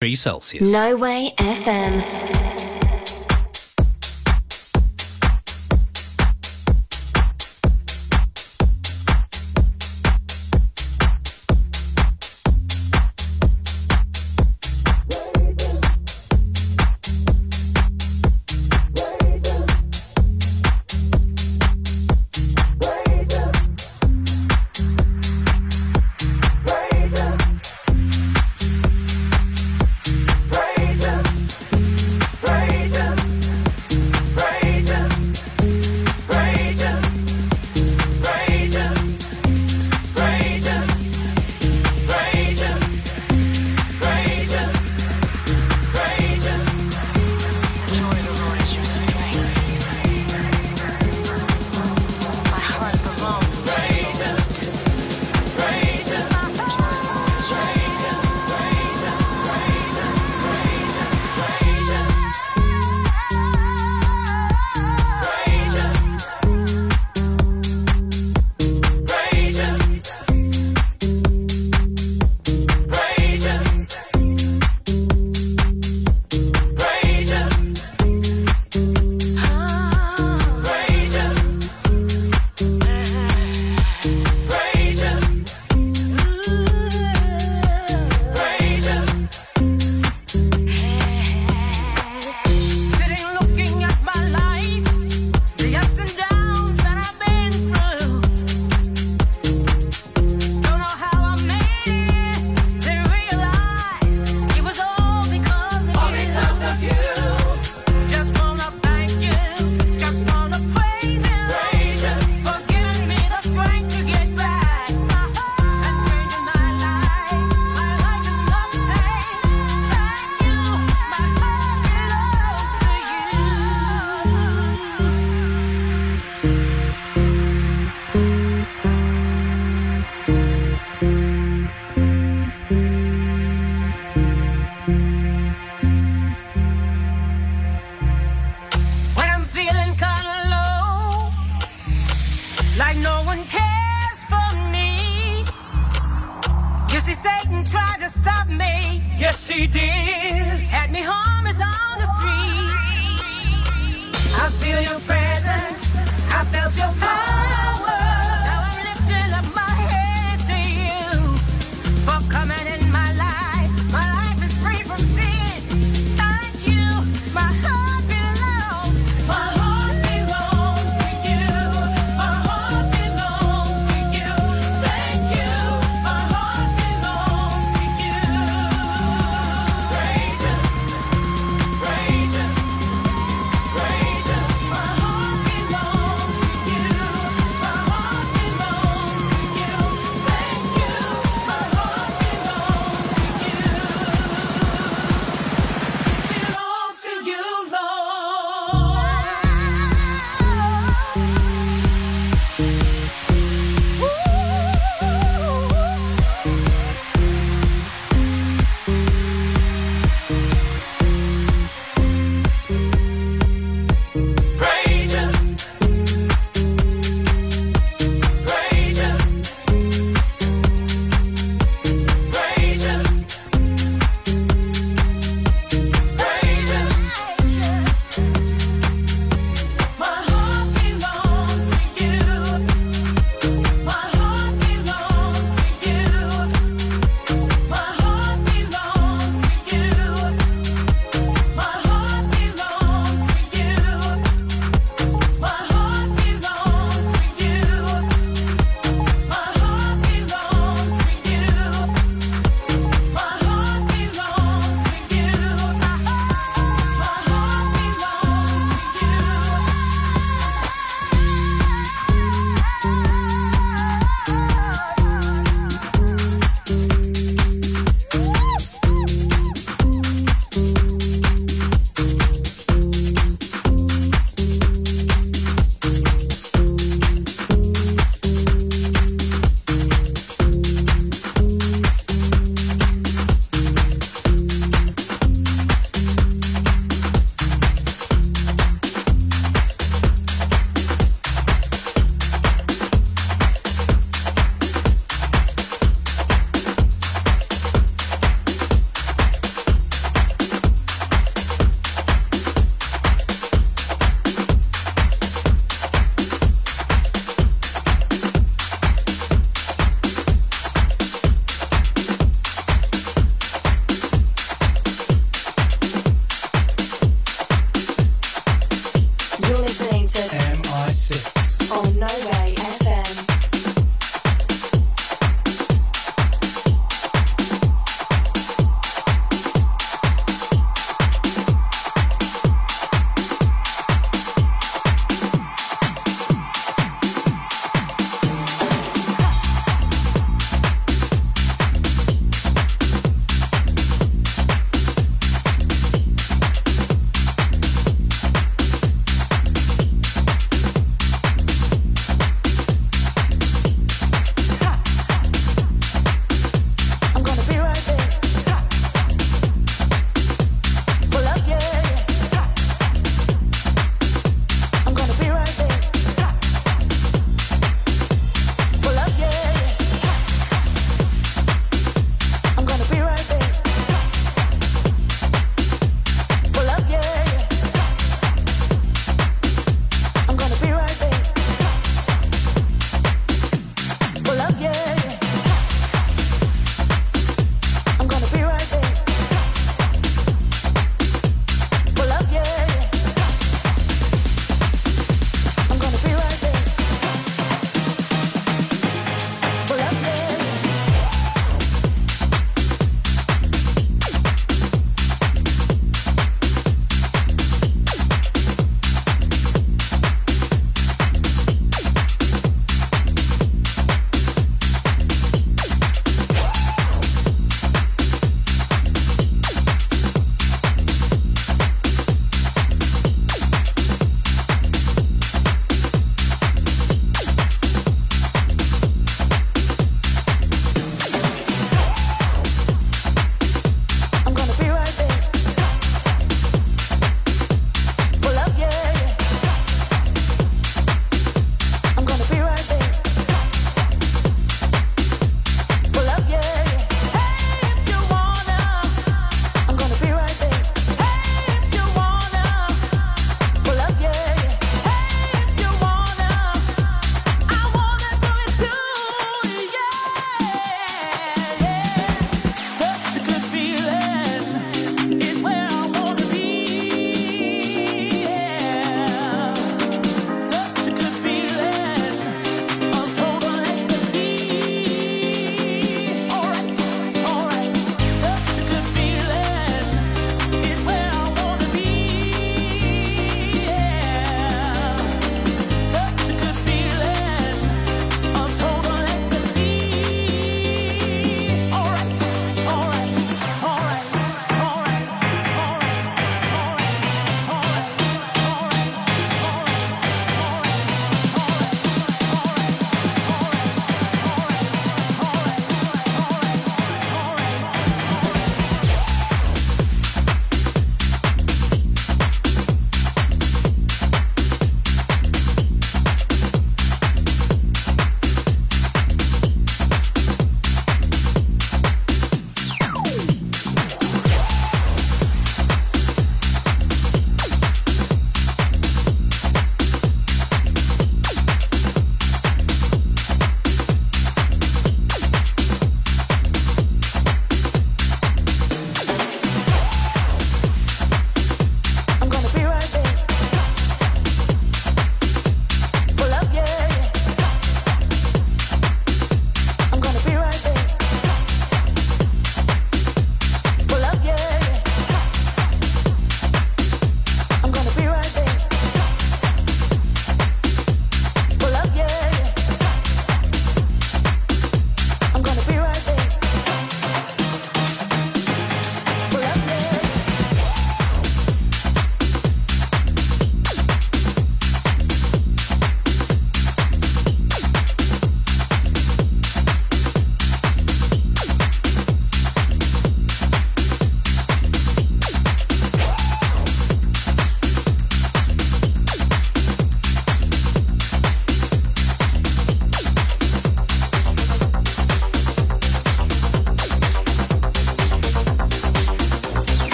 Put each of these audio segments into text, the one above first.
degrees Celsius. No Way FM.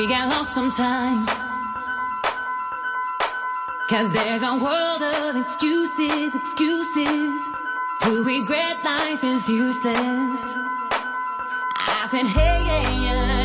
We get lost sometimes. Cause there's a world of excuses, excuses. To regret life is useless. I said, hey, yeah, yeah.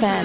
FM.